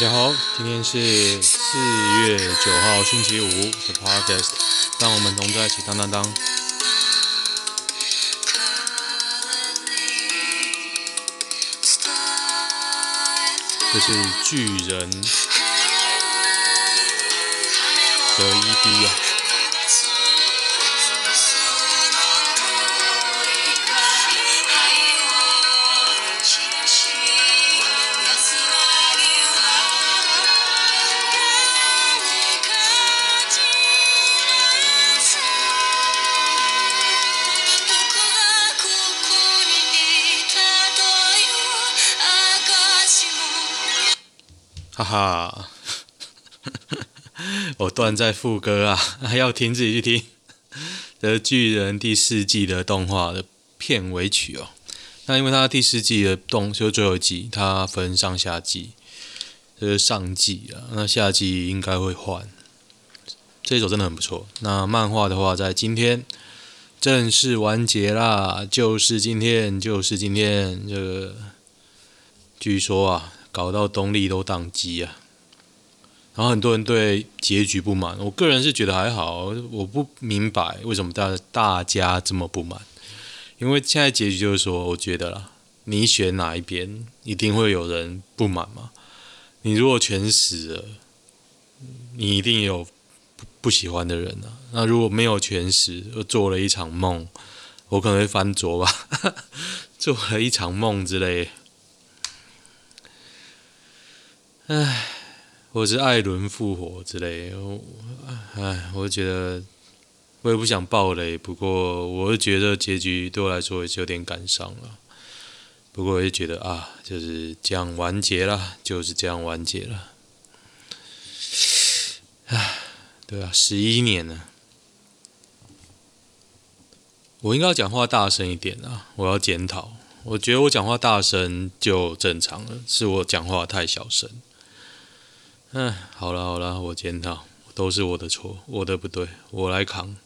大家好，今天是四月九号星期五的 Podcast，让我们同在一起当当当。这是巨人的 ED 啊。断在副歌啊，还要听自己去听。这巨人第四季的动画的片尾曲哦。那因为它第四季的动就是最后一季，它分上下季，这是上季啊。那下季应该会换。这一首真的很不错。那漫画的话，在今天正式完结啦，就是今天，就是今天。这个据说啊。搞到动力都宕机啊！然后很多人对结局不满，我个人是觉得还好，我不明白为什么大大家这么不满。因为现在结局就是说，我觉得啦，你选哪一边，一定会有人不满嘛。你如果全死了，你一定有不喜欢的人啊。那如果没有全死，又做了一场梦，我可能会翻桌吧，做了一场梦之类。唉，或是艾伦复活之类，唉，我觉得我也不想爆雷，不过我是觉得结局对我来说也是有点感伤了。不过我也觉得啊，就是这样完结了，就是这样完结了。唉，对啊，十一年了，我应该要讲话大声一点啊！我要检讨，我觉得我讲话大声就正常了，是我讲话太小声。嗯，好了好了，我检讨，都是我的错，我的不对，我来扛。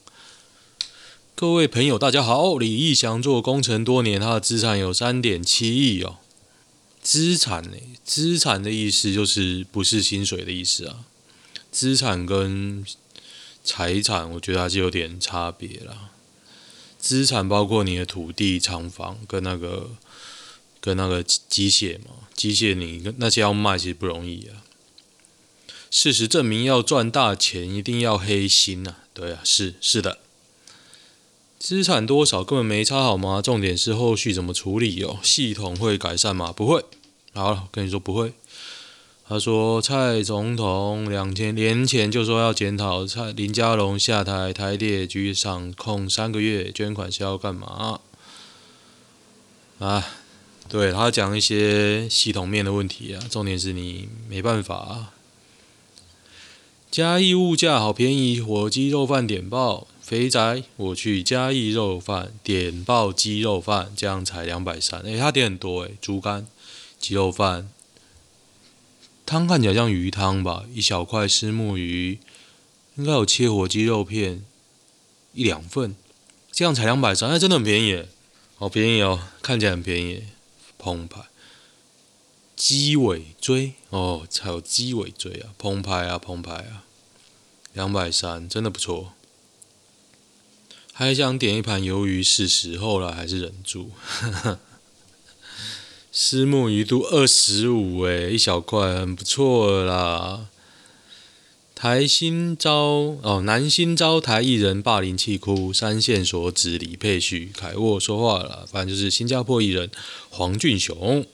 各位朋友，大家好，李义祥做工程多年，他的资产有三点七亿哦。资产呢？资产的意思就是不是薪水的意思啊。资产跟财产，我觉得还是有点差别啦。资产包括你的土地、厂房跟那个跟那个机械嘛，机械你那些要卖其实不容易啊。事实证明，要赚大钱一定要黑心呐、啊！对啊，是是的。资产多少根本没差好吗？重点是后续怎么处理哦？系统会改善吗？不会。好了，跟你说不会。他说蔡总统两千年前就说要检讨蔡林佳龙下台，台铁局掌控三个月，捐款是要干嘛？啊，对他讲一些系统面的。问题啊，重点是你没办法啊。嘉义物价好便宜，火鸡肉饭点爆，肥宅，我去嘉义肉饭点爆鸡肉饭，这样才两百三。诶，他点很多诶，猪肝、鸡肉饭，汤看起来像鱼汤吧？一小块虱目鱼，应该有切火鸡肉片一两份，这样才两百三，哎，真的很便宜，好便宜哦，看起来很便宜。澎湃。鸡尾椎哦，才有鸡尾椎啊！澎湃啊，澎湃啊！两百三，真的不错。还想点一盘鱿鱼试试，后来还是忍住。虱目鱼肚二十五，诶，一小块，很不错啦。台新招哦，南新招台艺人霸凌气哭，三线所指李佩旭，凯沃说话了，反正就是新加坡艺人黄俊雄。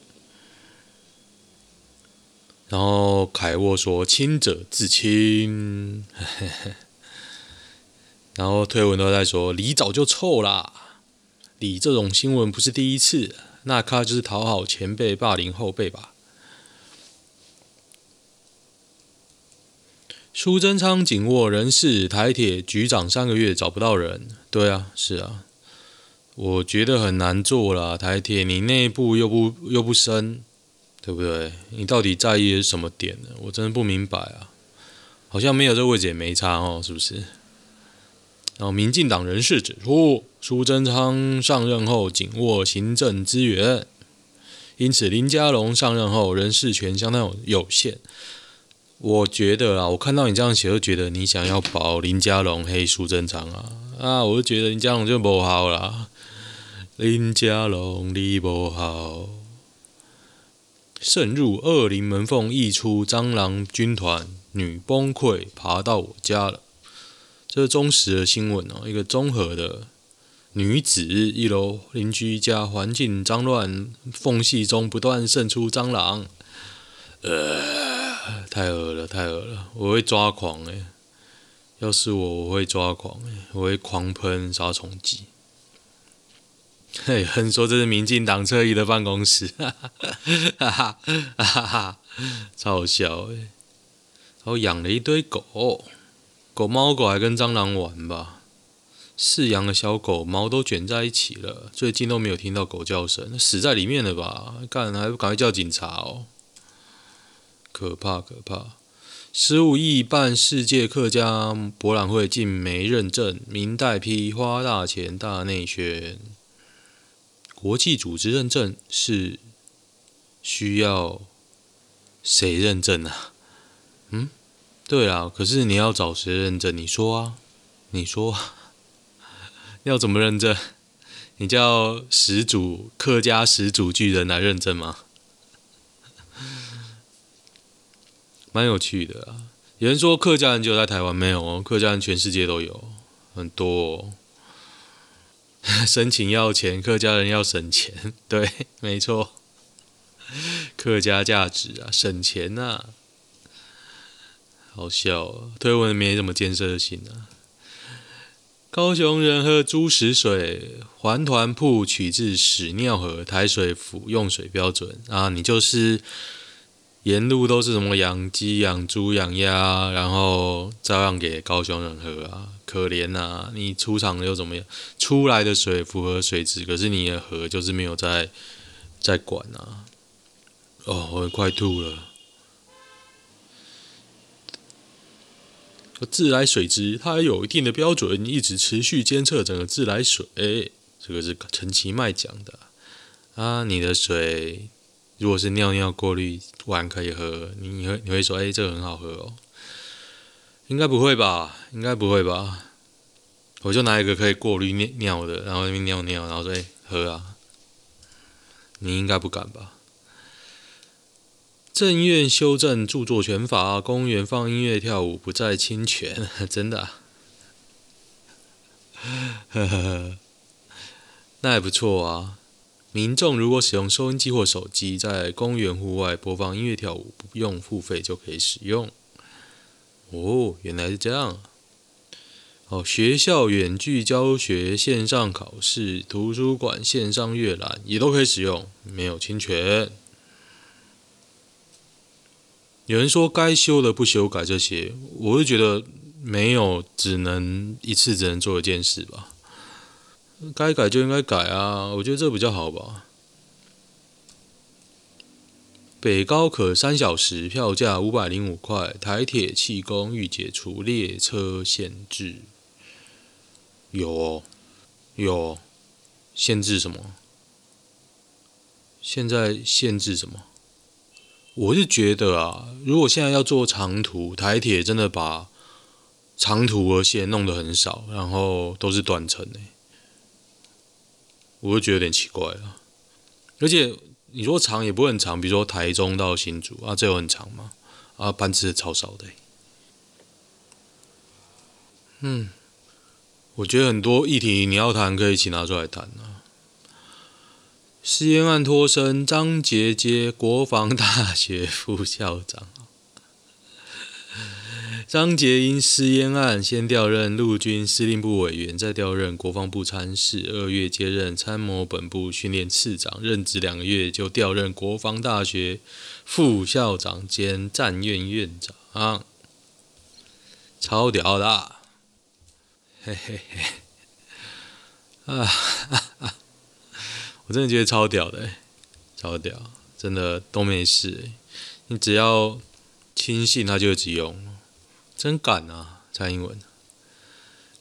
然后凯沃说：“清者自清。”然后推文都在说：“李早就臭啦，李这种新闻不是第一次，那他就是讨好前辈霸凌后辈吧？”苏贞昌紧握人事，台铁局长三个月找不到人。对啊，是啊，我觉得很难做啦。台铁你内部又不又不深。对不对？你到底在意什么点呢？我真的不明白啊！好像没有这个位置也没差哦，是不是？然后民进党人士指出，苏贞昌上任后紧握行政资源，因此林佳龙上任后人事权相当有限。我觉得啊，我看到你这样写，就觉得你想要保林佳龙黑苏贞昌啊啊！我就觉得林佳龙就不好啦。林佳龙你不好，渗入恶灵门缝，溢出蟑螂军团，女崩溃爬到我家了。这是忠实的新闻哦，一个综合的女子一楼邻居家环境脏乱，缝隙中不断渗出蟑螂。呃。太恶了，太恶了！我会抓狂诶，要是我，我会抓狂诶，我会狂喷杀虫剂。嘿，很说这是民进党侧翼的办公室，哈哈哈哈哈，超好笑诶。然后养了一堆狗，狗猫狗还跟蟑螂玩吧？饲养的小狗毛都卷在一起了，最近都没有听到狗叫声，死在里面了吧？干，还不赶快叫警察哦！可怕可怕！十五亿办世界客家博览会竟没认证，明代批花大钱大内宣。国际组织认证是需要谁认证啊？嗯，对啊，可是你要找谁认证？你说啊，你说 要怎么认证？你叫始祖客家始祖巨人来认证吗？蛮有趣的啊！有人说客家人只有在台湾没有哦，客家人全世界都有，很多哦。申请要钱，客家人要省钱，对，没错。客家价值啊，省钱呐、啊，好笑哦。推文没什么建设性啊。高雄人喝猪屎水，环团铺取自屎尿河，台水府用水标准啊，你就是。沿路都是什么养鸡、养猪、养鸭，然后照样给高雄人喝啊，可怜啊！你出厂又怎么样？出来的水符合水质，可是你的河就是没有在在管啊！哦，我快吐了。自来水质它有一定的标准，一直持续监测整个自来水。这个是陈其迈讲的啊，你的水。如果是尿尿过滤完可以喝，你你会你会说，哎、这个很好喝哦？应该不会吧？应该不会吧？我就拿一个可以过滤尿尿的，然后那边尿尿，然后说，哎、喝啊？你应该不敢吧？政院修正著作权法，公园放音乐跳舞不再侵权，真的、啊？呵呵呵，那也不错啊。民众如果使用收音机或手机在公园户外播放音乐跳舞，不用付费就可以使用。哦，原来是这样。哦，学校远距教学、线上考试、图书馆线上阅览也都可以使用，没有侵权。有人说该修的不修改这些，我就觉得没有，只能一次只能做一件事吧。该改就应该改啊，我觉得这比较好吧。北高可三小时，票价五百零五块。台铁气功欲解除列车限制，有哦，有哦，限制什么？现在限制什么？我是觉得啊，如果现在要做长途，台铁真的把长途的线弄得很少，然后都是短程的。我就觉得有点奇怪了，而且你说长也不会很长，比如说台中到新竹啊，这有很长吗？啊，班次超少的。嗯，我觉得很多议题你要谈，可以一起拿出来谈啊。私烟案脱身，张捷接国防大学副校长。张捷因私烟案，先调任陆军司令部委员，再调任国防部参事。二月接任参谋本部训练次长，任职两个月就调任国防大学副校长兼战院院长，超屌的！嘿嘿嘿，啊，我真的觉得超屌的，超屌，真的都没事。你只要亲信，他就有用。真敢啊！蔡英文，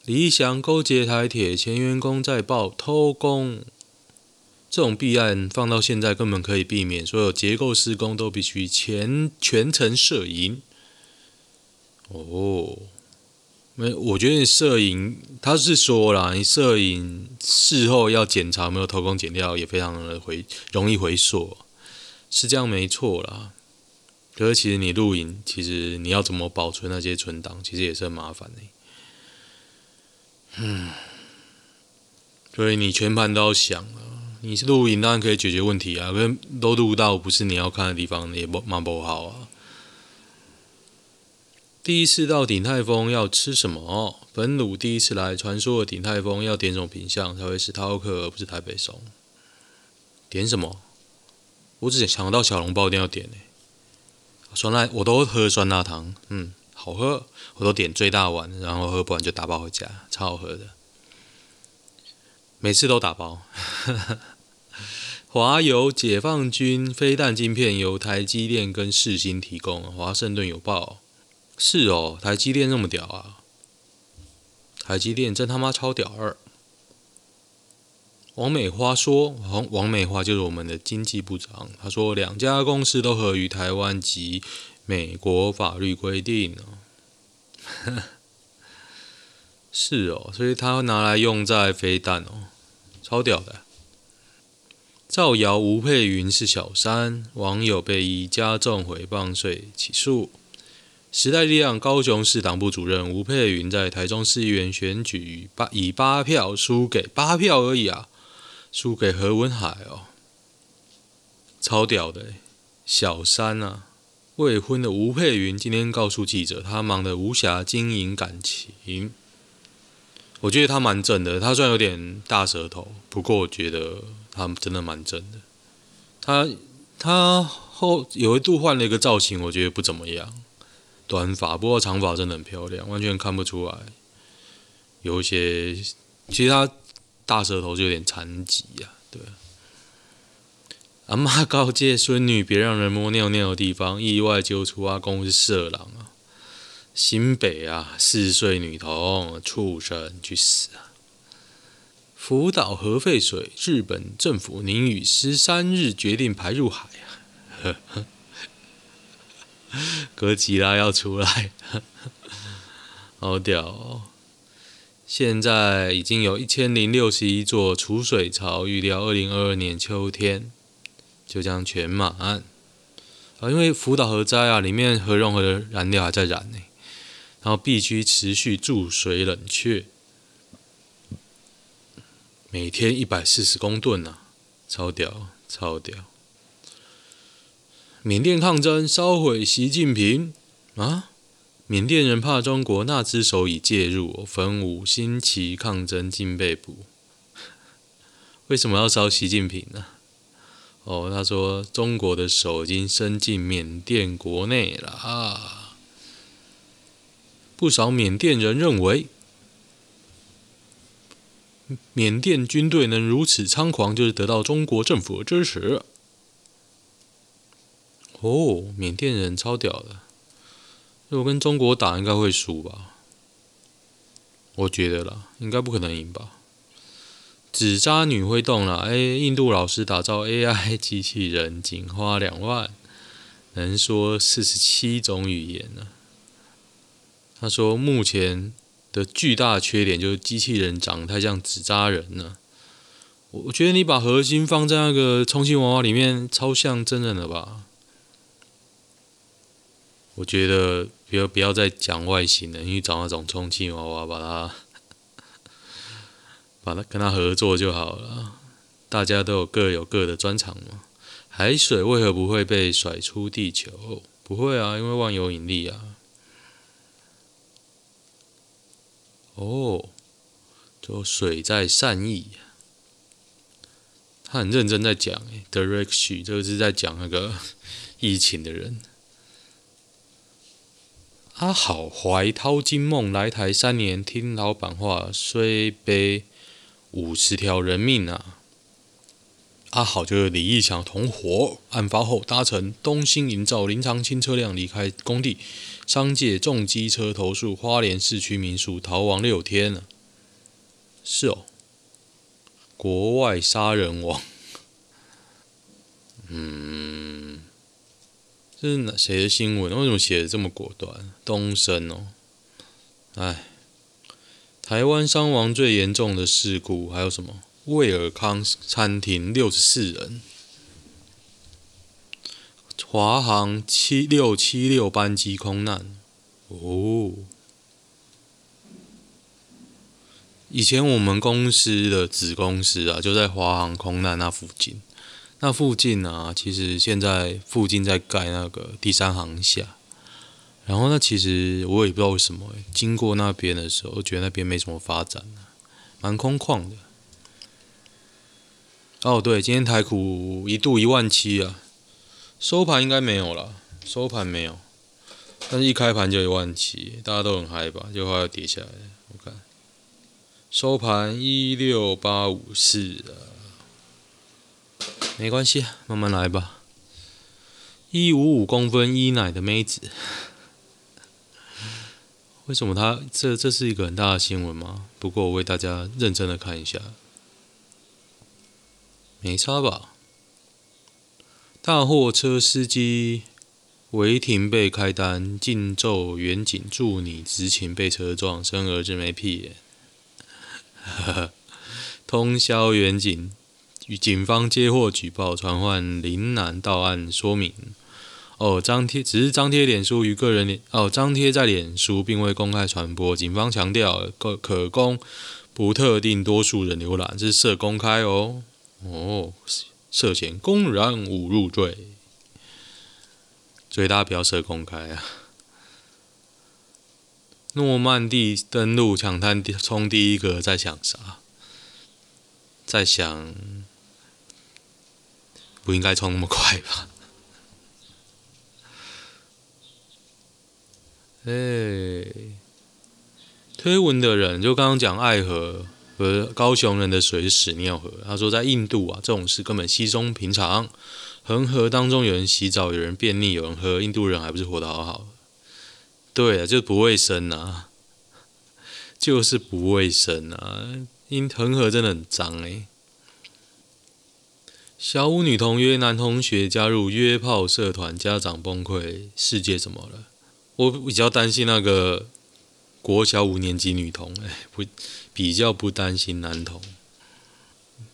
李义祥勾结台铁前员工在报偷工，这种弊案放到现在根本可以避免，所有结构施工都必须全全程摄影。哦，没，我觉得摄影他是说啦，你摄影事后要检查没有偷工减料，也非常的回容易回溯，是这样没错啦。可是其实你录影，其实你要怎么保存那些存档，其实也是很麻烦的。嗯，所以你全盘都要想啊。你是录影当然可以解决问题啊，可是都录到不是你要看的地方，也不蛮不好啊。第一次到鼎泰丰要吃什么？本鲁第一次来，传说的鼎泰丰要点什么品相才会是饕客，而不是台北松？点什么？我只想到小笼包一定要点呢。酸辣我都喝酸辣汤，嗯，好喝，我都点最大碗，然后喝不完就打包回家，超好喝的。每次都打包。华油解放军飞弹晶片由台积电跟世芯提供，华盛顿邮报。是哦，台积电那么屌啊！台积电真他妈超屌二。王美花说：“王王美花就是我们的经济部长。他说两家公司都合于台湾及美国法律规定哦。”是哦，所以他拿来用在飞弹哦，超屌的。造谣吴佩云是小三，网友被以加重诽谤罪起诉。时代力量高雄市党部主任吴佩云在台中市议员选举八以八票输给八票而已啊，输给何文海哦，超屌的小三啊！未婚的吴佩云今天告诉记者，他忙得无暇经营感情。我觉得他蛮正的，他虽然有点大舌头，不过我觉得他真的蛮正的。他他后有一度换了一个造型，我觉得不怎么样，短发，不过长发真的很漂亮，完全看不出来。有一些其他大舌头就有点残疾呀，对。阿嬷告诫孙女别让人摸尿尿的地方，意外揪出阿公是色狼啊。新北啊，四岁女童，畜生去死啊！福岛核废水，日本政府宁于十三日决定排入海啊！哥吉拉要出来，好屌哦！现在已经有一千零六十一座储水槽，预料二零二二年秋天就将全满啊！因为福岛核灾啊，里面核融合的燃料还在燃呢。然后必须持续注水冷却，每天一百四十公吨啊，超屌，超屌！缅甸抗争烧毁习近平啊！缅甸人怕中国那只手已介入，分五星旗抗争竟被捕。为什么要烧习近平呢？哦，他说中国的手已经伸进缅甸国内了啊！不少缅甸人认为，缅甸军队能如此猖狂，就是得到中国政府的支持。哦，缅甸人超屌的，如果跟中国打，应该会输吧？我觉得啦，应该不可能赢吧？纸扎女会动了，哎，印度老师打造 AI 机器人，仅花两万，能说四十七种语言呢。他说：“目前的巨大缺点就是机器人长得太像纸扎人了。我觉得你把核心放在那个充气娃娃里面，超像真人了吧？我觉得不要不要再讲外形了，你找那种充气娃娃，把它 把它跟他合作就好了。大家都有各有各的专长嘛。海水为何不会被甩出地球？不会啊，因为万有引力啊。”哦，就水在善意，他很认真在讲。Derek Xu 这个是在讲那个疫情的人。阿好怀淘金梦来台三年，听老板话，虽背五十条人命啊。阿好就是李义祥同伙，案发后搭乘东兴营造林长青车辆离开工地。商界重机车投诉花莲市区民宿逃亡六天了。是哦，国外杀人王，嗯，这是哪谁的新闻？为什么写的这么果断？东升哦，哎，台湾伤亡最严重的事故还有什么？卫尔康餐厅六十四人，华航七六七六班机空难。哦，以前我们公司的子公司啊，就在华航空难那附近。那附近啊，其实现在附近在盖那个第三航厦。然后那其实我也不知道为什么，经过那边的时候，觉得那边没什么发展，蛮空旷的。哦，对，今天台股一度一万七啊，收盘应该没有了，收盘没有，但是一开盘就一万七，大家都很嗨吧？就快要跌下来，我看收盘一六八五四，没关系，慢慢来吧。一五五公分一奶的妹子，为什么她这这是一个很大的新闻吗？不过我为大家认真的看一下。没差吧？大货车司机违停被开单，禁奏远景助你执勤被车撞，生儿子没屁眼。通宵远景与警方接获举报，传唤林男到案说明。哦，张贴只是张贴脸书与个人脸哦，张贴在脸书并未公开传播。警方强调可可供不特定多数人浏览，是涉公开哦。哦，涉嫌公然侮辱罪，所以大家不要设公开啊！诺曼底登陆抢滩冲第一个在想啥？在想不应该冲那么快吧？哎、推文的人就刚刚讲爱河。和高雄人的水屎尿河。他说，在印度啊，这种事根本稀松平常。恒河当中有人洗澡，有人便秘，有人喝，印度人还不是活得好好的？对啊，就是不卫生啊，就是不卫生啊。因恒河真的很脏哎。小五女童约男同学加入约炮社团，家长崩溃，世界怎么了？我比较担心那个国小五年级女童，哎，不。比较不担心男童，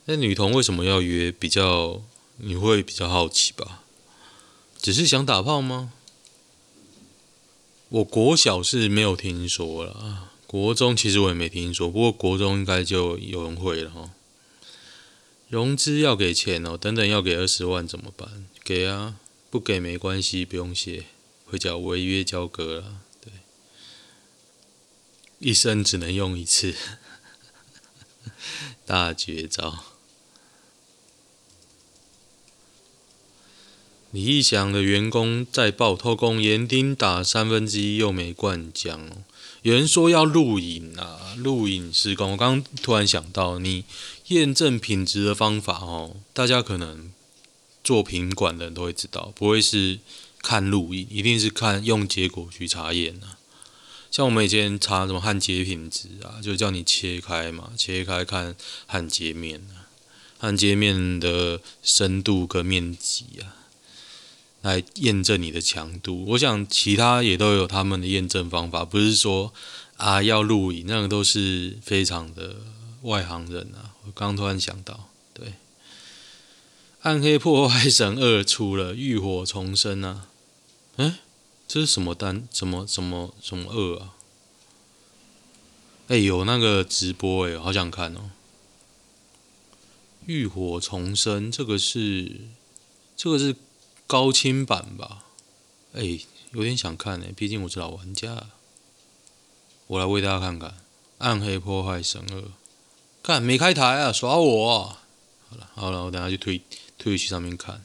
那女童为什么要约？比较你会比较好奇吧？只是想打炮吗？我国小是没有听说了，国中其实我也没听说，不过国中应该就有人会了哈。融资要给钱哦，等等要给二十万怎么办？给啊，不给没关系，不用谢，会叫违约交割了，对，一生只能用一次。大绝招！李义祥的员工在报偷工，盐丁打三分之一又没灌浆哦。有人说要录影啊，录影施工。我刚刚突然想到，你验证品质的方法哦，大家可能做品管的人都会知道，不会是看录影，一定是看用结果去查验啊。像我们以前查什么焊接品质啊，就叫你切开嘛，切开看焊接面啊，焊接面的深度跟面积啊，来验证你的强度。我想其他也都有他们的验证方法，不是说啊要录影，那个都是非常的外行人啊。我刚突然想到，对，《暗黑破坏神二》出了，浴火重生啊，诶这是什么单？什么什么什么二啊？哎，有那个直播哎，好想看哦！浴火重生，这个是这个是高清版吧？哎，有点想看哎，毕竟我是老玩家。我来为大家看看《暗黑破坏神二》，看没开台啊，耍我！好了好了，我等下去推推去上面看。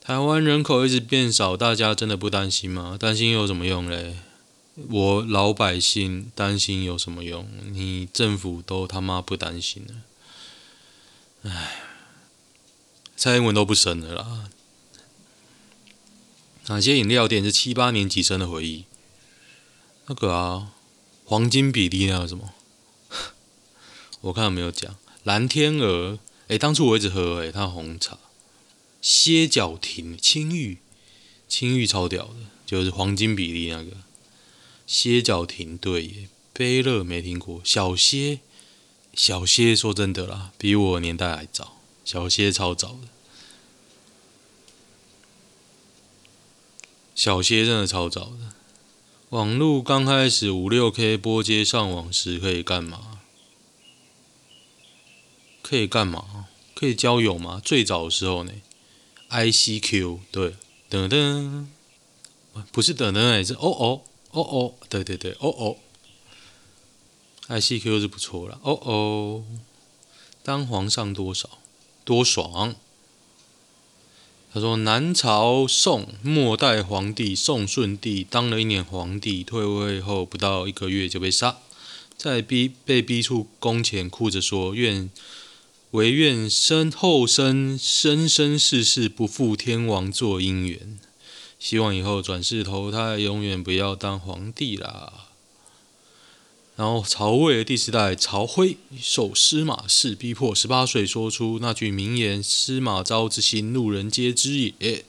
台湾人口一直变少，大家真的不担心吗？担心有什么用嘞？我老百姓担心有什么用？你政府都他妈不担心了。唉，蔡英文都不生了啦。哪些饮料店是七八年级生的回忆？那个啊，黄金比例那个什么？我看有没有讲蓝天鹅？诶，当初我一直喝诶，它红茶。歇脚亭，青玉，青玉超屌的，就是黄金比例那个。歇脚亭对耶，贝勒没听过，小歇，小歇说真的啦，比我年代还早，小歇超早的，小歇真的超早的。网路刚开始五六 K 拨接上网时可以干嘛？可以干嘛？可以交友吗？最早的时候呢？ICQ 对，等等，不是等等，是哦哦。哦哦，对对对，哦哦，ICQ 是不错了。哦哦，当皇上多少多爽。他说南朝宋末代皇帝宋顺帝当了一年皇帝，退位后不到一个月就被杀，在逼被逼出宫前，哭着说愿唯愿身后生生生世世不负天王做姻缘。希望以后转世投胎，永远不要当皇帝啦。然后曹魏的第四代曹徽受司马氏逼迫，十八岁说出那句名言：“司马昭之心，路人皆知也。”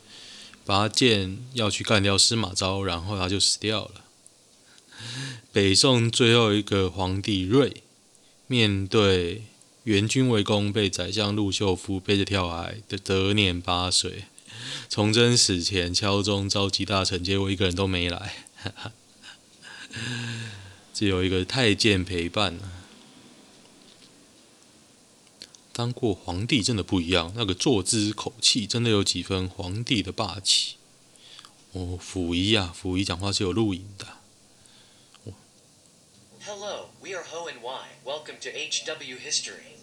拔剑要去干掉司马昭，然后他就死掉了。北宋最后一个皇帝睿，面对援军围攻，被宰相陆秀夫背着跳海，得年八岁。崇祯死前敲钟召集大臣，结果一个人都没来，只有一个太监陪伴。当过皇帝真的不一样，那个坐姿口气真的有几分皇帝的霸气。哦，溥仪啊，溥仪讲话是有录影的。Hello, we are Ho and Y. Welcome to HW History.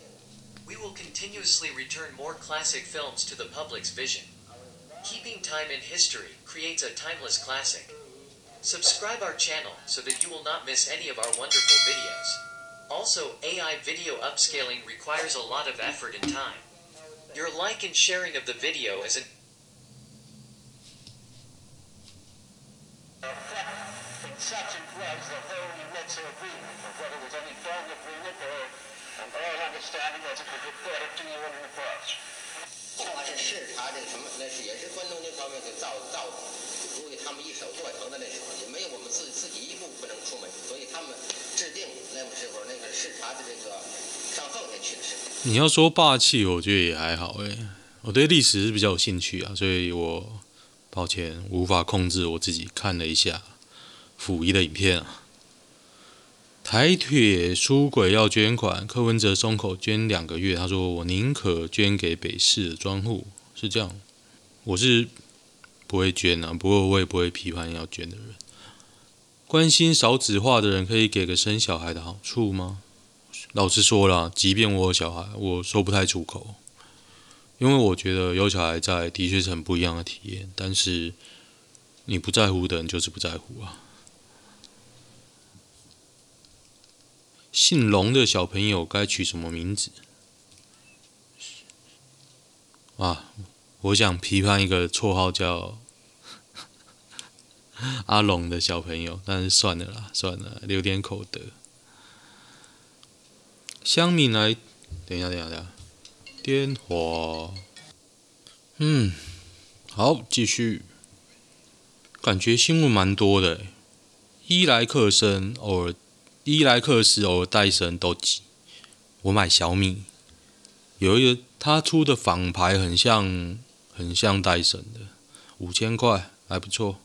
We will continuously return more classic films to the public's vision. Keeping time in history creates a timeless classic. Subscribe our channel so that you will not miss any of our wonderful videos. Also, AI video upscaling requires a lot of effort and time. Your like and sharing of the video is an Agreement, or whether any agreement or an oral understanding as it was reported to you in the reports. 他是视察这什么，那是也是关东军方面给造造，所以他们一手做成的那时候，也没有我们自自己一步不能出门，所以他们制定那个时候那个视察的这个上奉天去的。你要说霸气，我觉得也还好诶，我对历史比较有兴趣啊，所以我抱歉无法控制我自己，看了一下溥仪的影片啊。台铁出轨要捐款，柯文哲松口捐两个月。他说：“我宁可捐给北市的专户。”是这样，我是不会捐啊，不过我也不会批判要捐的人。关心少子化的人可以给个生小孩的好处吗？老实说了，即便我有小孩，我说不太出口，因为我觉得有小孩在的确是很不一样的体验。但是你不在乎的人就是不在乎啊。姓龙的小朋友该取什么名字？啊，我想批判一个绰号叫 阿龙的小朋友，但是算了啦，算了，留点口德。香米来，等一下，等一下，等一下，电话。嗯，好，继续。感觉新闻蛮多的，伊莱克森偶尔。伊莱克斯偶尔戴森都挤。我买小米，有一个他出的仿牌很像，很像戴森的，五千块还不错。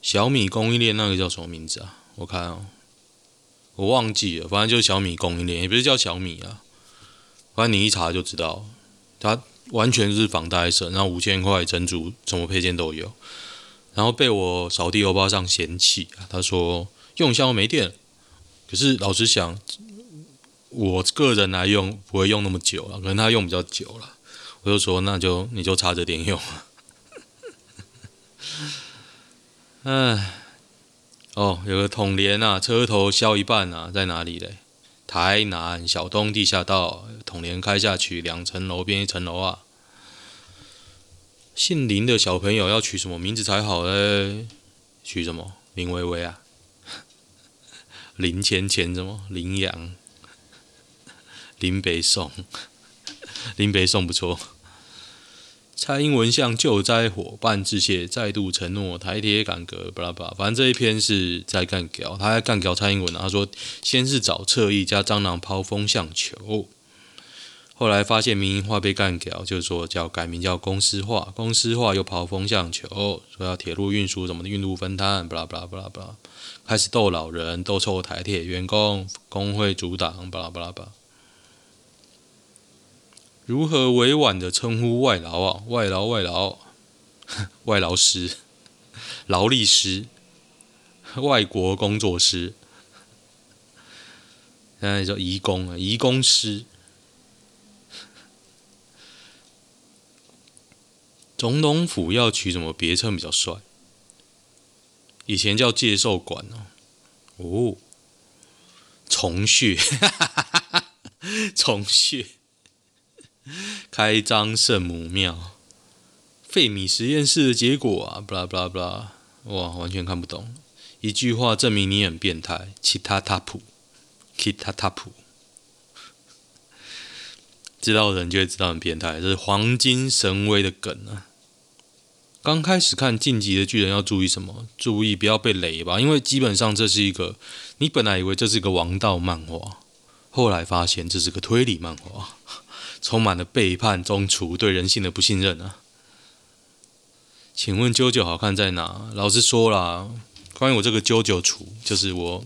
小米供应链那个叫什么名字啊？我看哦，我忘记了，反正就是小米供应链，也不是叫小米啊。反正你一查就知道，它完全是仿戴森，然后五千块整组，什么配件都有。然后被我扫地欧巴桑嫌弃啊，他说。用一下没电，可是老实想，我个人来用不会用那么久了，可能他用比较久了，我就说那就你就插着电用。哎，哦，有个统联啊，车头削一半啊，在哪里嘞？台南小东地下道，统联开下去两层楼变一层楼啊。姓林的小朋友要取什么名字才好嘞？取什么？林薇薇啊？林钱钱什么？林阳、林北宋、林北宋不错。蔡英文向救灾伙伴致谢，再度承诺台铁改革，巴拉巴拉。反正这一篇是在干譙，他在干譙蔡英文。他说，先是找侧翼加蟑螂抛风向球，后来发现民营化被干譙，就是说叫改名叫公司化，公司化又抛风向球，说要铁路运输什么的运路分摊，巴拉巴拉巴拉巴拉，开始斗老人，斗臭台铁员工，工会阻挡，巴拉巴拉巴。如何委婉的称呼外劳啊？外劳，外劳，外劳师，劳力师，外国工作师，现在叫移工啊，移工师。总统府要取什么别称比较帅？以前叫介寿馆哦，哦，重穴，哈哈哈哈，虫穴。开张圣母庙，费米实验室的结果啊，布拉布拉布拉，哇，完全看不懂。一句话证明你很变态，其他他普，其他他普，知道的人就会知道很变态，这是黄金神威的梗啊。刚开始看《晋级的巨人》要注意什么？注意不要被雷吧，因为基本上这是一个，你本来以为这是一个王道漫画，后来发现这是个推理漫画。充满了背叛、中厨对人性的不信任啊！请问啾啾好看在哪？老实说啦，关于我这个啾啾厨，就是我，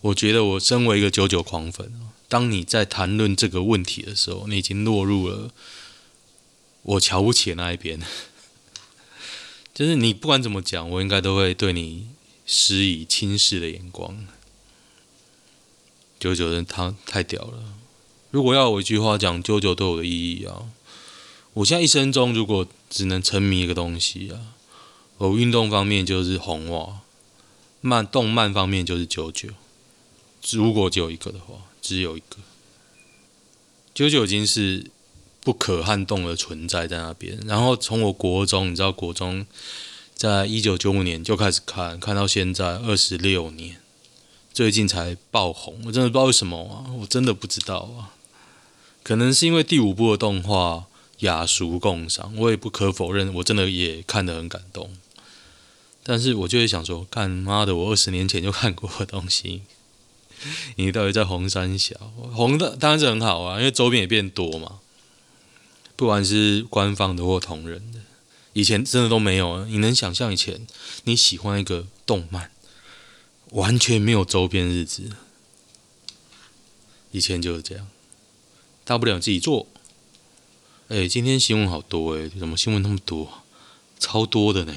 我觉得我身为一个 JoJo 狂粉，当你在谈论这个问题的时候，你已经落入了我瞧不起的那一边。就是你不管怎么讲，我应该都会对你施以轻视的眼光。JoJo 人他太屌了。如果要我一句话讲九九对我的意义啊，我现在一生中如果只能沉迷一个东西啊，我运动方面就是红袜，漫动漫方面就是九九。如果只有一个的话，只有一个九九已经是不可撼动的存在在那边。然后从我国中，你知道国中在一九九五年就开始看，看到现在二十六年，最近才爆红，我真的不知道为什么啊，我真的不知道啊。可能是因为第五部的动画雅俗共赏，我也不可否认，我真的也看得很感动。但是我就会想说，干妈的，我二十年前就看过的东西，你到底在红山小？红的当然是很好啊，因为周边也变多嘛。不管是官方的或同人的，以前真的都没有啊。你能想象以前你喜欢一个动漫，完全没有周边日子？以前就是这样。大不了自己做。哎、今天新闻好多哎、怎么新闻那么多？超多的呢，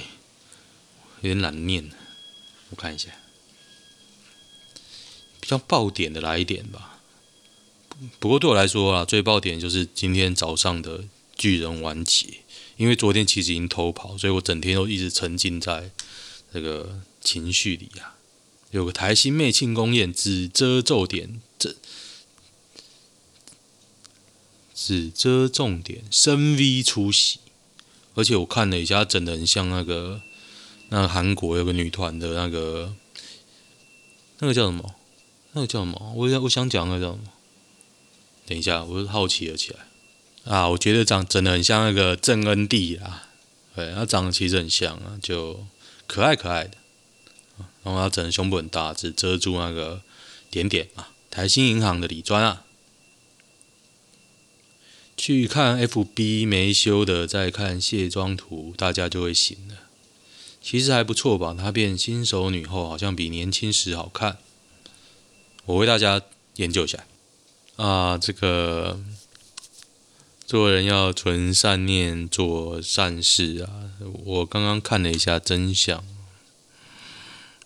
有点懒念。我看一下，比较爆点的来一点吧。不过对我来说啊，最爆点就是今天早上的巨人完结，因为昨天其实已经偷跑，所以我整天都一直沉浸在这个情绪里啊。有个台新妹庆功宴，只遮重点，这。只遮重点，深 V 出席，而且我看了一下，整的很像那个，那韩国有个女团的那个，那个叫什么？那个叫什么？我我想讲那个叫什么？等一下，我好奇了起来。啊，我觉得长整的很像那个郑恩地啊，对，他长得其实很像啊，就可爱可爱的，然后他整的胸部很大，只遮住那个点点啊。台新银行的李专啊。去看 FB 没修的，再看卸妆图，大家就会醒了。其实还不错吧？她变新手女后，好像比年轻时好看。我为大家研究一下。啊，这个做人要存善念，做善事啊。我刚刚看了一下真相，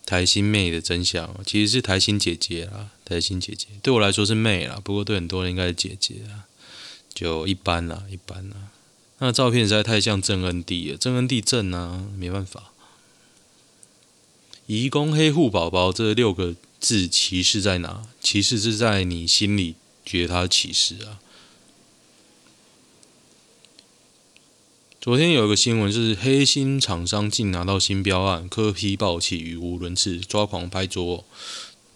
台新妹的真相，其实是台新姐姐啊。台新姐姐对我来说是妹啦，不过对很多人应该是姐姐啊。就一般啦，一般啦。那照片实在太像郑恩地了，郑恩地正啊，没办法。移工黑户宝宝这六个字歧视在哪？歧视是在你心里觉得他歧视啊。昨天有一个新闻是黑心厂商竟拿到新标案，柯 P 爆气语无伦次，抓狂拍桌。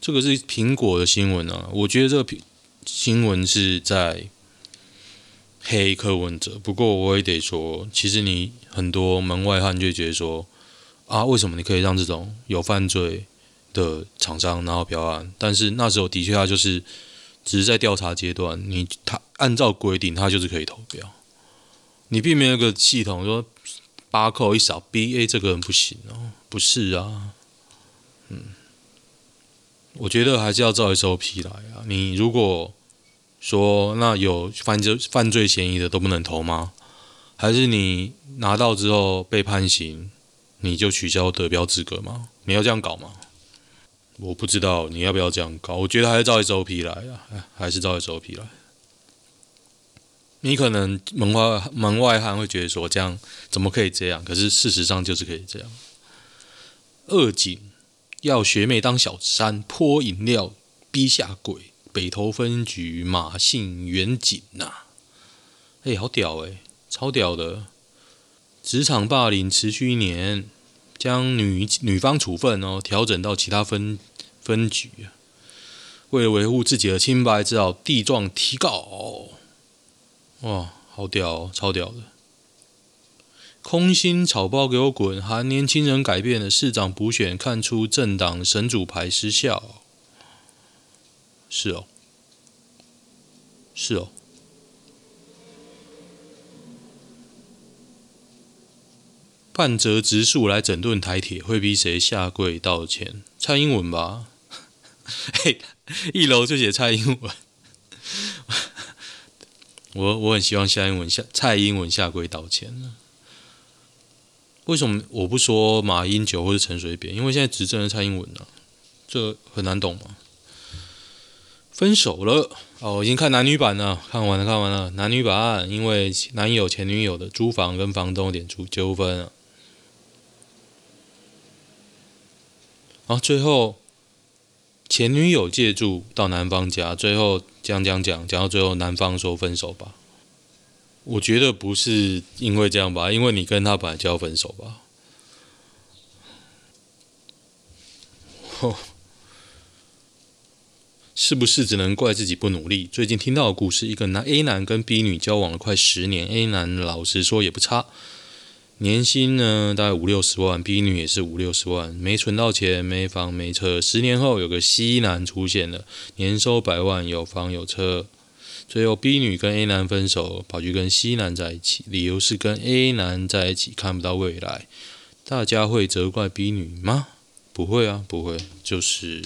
这个是苹果的新闻啊，我觉得这个新闻是在。黑柯文哲。不过我也得说，其实你很多门外汉就觉得说，啊，为什么你可以让这种有犯罪的厂商拿到标案？但是那时候的确他就是只是在调查阶段，你他按照规定他就是可以投标，你并没有一个系统说八扣一扫 B A 这个人不行哦，不是啊，嗯，我觉得还是要照 SOP 来啊。你如果说那有犯罪犯罪嫌疑的都不能投吗？还是你拿到之后被判刑，你就取消得标资格吗？你要这样搞吗？我不知道你要不要这样搞。我觉得还是照 SOP 来啊，还是照 SOP 来。你可能门外门外汉会觉得说这样怎么可以这样？可是事实上就是可以这样。二警要学妹当小三，泼饮料逼下跪。北投分局马姓员警呐，哎，好屌哎，超屌的！职场霸凌持续一年，将女女方处分哦调整到其他分分局啊，为了维护自己的清白，只好地状提告。哇，好屌，超屌的！空心草包给我滚！喊年轻人改变了市长补选，看出政党神主牌失效。是哦，是哦。半泽直树来整顿台铁，会逼谁下跪道歉？蔡英文吧？嘿，一楼就写蔡英文。我我很希望蔡英文下蔡英文下跪道歉呢。为什么我不说马英九或者陈水扁？因为现在执政的蔡英文呢、这很难懂吗。分手了哦，已经看男女版了，看完了，看完了。男女版因为男友前女友的租房跟房东有点出纠纷啊，然后最后前女友借住到男方家，最后讲讲讲讲到最后，男方说分手吧。我觉得不是因为这样吧，因为你跟他本来就要分手吧。是不是只能怪自己不努力？最近听到的故事，一个男 A 男跟 B 女交往了快十年，A 男老实说也不差，年薪呢大概五六十万，B 女也是五六十万，没存到钱，没房没车。十年后有个 C 男出现了，年收百万，有房有车。最后 B 女跟 A 男分手，跑去跟 C 男在一起，理由是跟 A 男在一起看不到未来。大家会责怪 B 女吗？不会啊，不会，就是。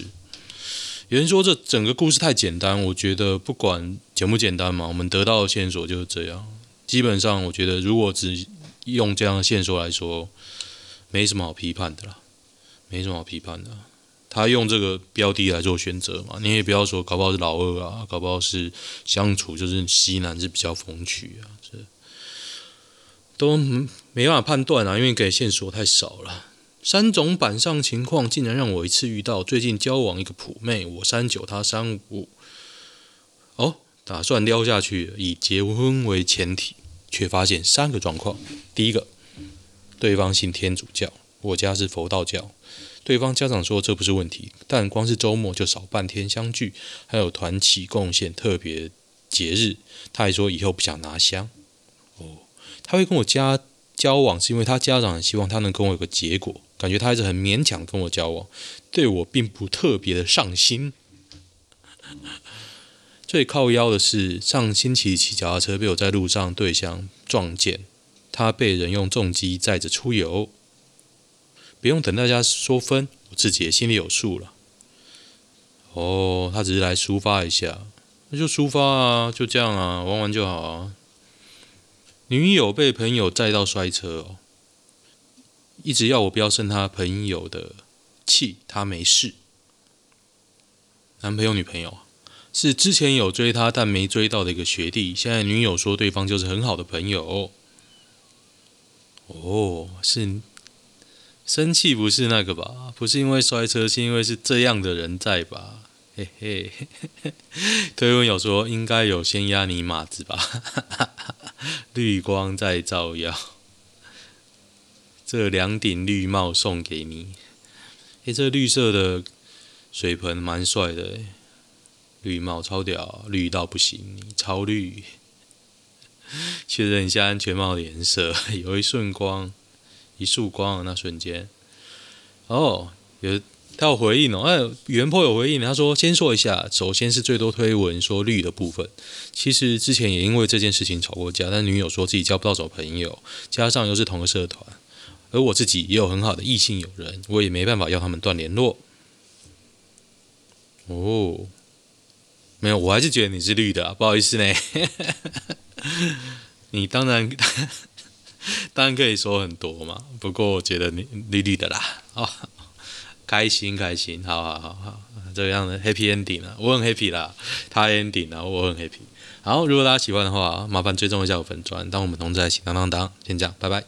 有人说这整个故事太简单，我觉得不管简不简单嘛，我们得到的线索就是这样。基本上，我觉得如果只用这样的线索来说，没什么好批判的啦，没什么好批判的。他用这个标的来做选择嘛，你也不要说搞不好是老二啊，搞不好是相处就是西南是比较风趣啊，这都没办法判断啊，因为给线索太少了。三种板上情况竟然让我一次遇到。最近交往一个普妹，我三九，她三五，哦，打算撩下去，以结婚为前提，却发现三个状况。第一个，对方信天主教，我家是佛道教。对方家长说这不是问题，但光是周末就少半天相聚，还有团体贡献特别节日，他还说以后不想拿香。哦，他会跟我家交往是因为他家长希望他能跟我有个结果。感觉他还是很勉强跟我交往，对我并不特别的上心。最靠腰的是上星期骑脚踏车被我在路上对向撞见，他被人用重机载着出游，不用等大家说分，我自己也心里有数了。哦，他只是来抒发一下，那就抒发啊，就这样啊，玩玩就好啊。女友被朋友载到摔车哦。一直要我不要生他朋友的气，他没事。男朋友、女朋友是之前有追他但没追到的一个学弟，现在女友说对方就是很好的朋友。哦，是生气不是那个吧？不是因为摔车，是因为是这样的人在吧？嘿嘿，推文有说应该有先压你马子吧？绿光在照耀。这两顶绿帽送给你。诶，这绿色的水盆蛮帅的，绿帽超屌，绿到不行，超绿。确认一下安全帽的颜色，有一瞬光，一束光的那瞬间。哦，有他有回应哦，哎，原 po 有回应，他说先说一下，首先是最多推文说绿的部分，其实之前也因为这件事情吵过架，但女友说自己交不到什么朋友，加上又是同个社团，而我自己也有很好的异性友人，我也没办法要他们断联络。哦。没有，我还是觉得你是绿的，不好意思呢。你当然 当然可以说很多嘛，不过我觉得你绿绿的啦。哦，开心开心，好好好好，这个样的 happy ending 啊，我很 happy 啦，他 ending 啊，我很 happy。好，如果大家喜欢的话，麻烦追踪一下我粉砖，当我们同在一起当当当。先这样，拜拜。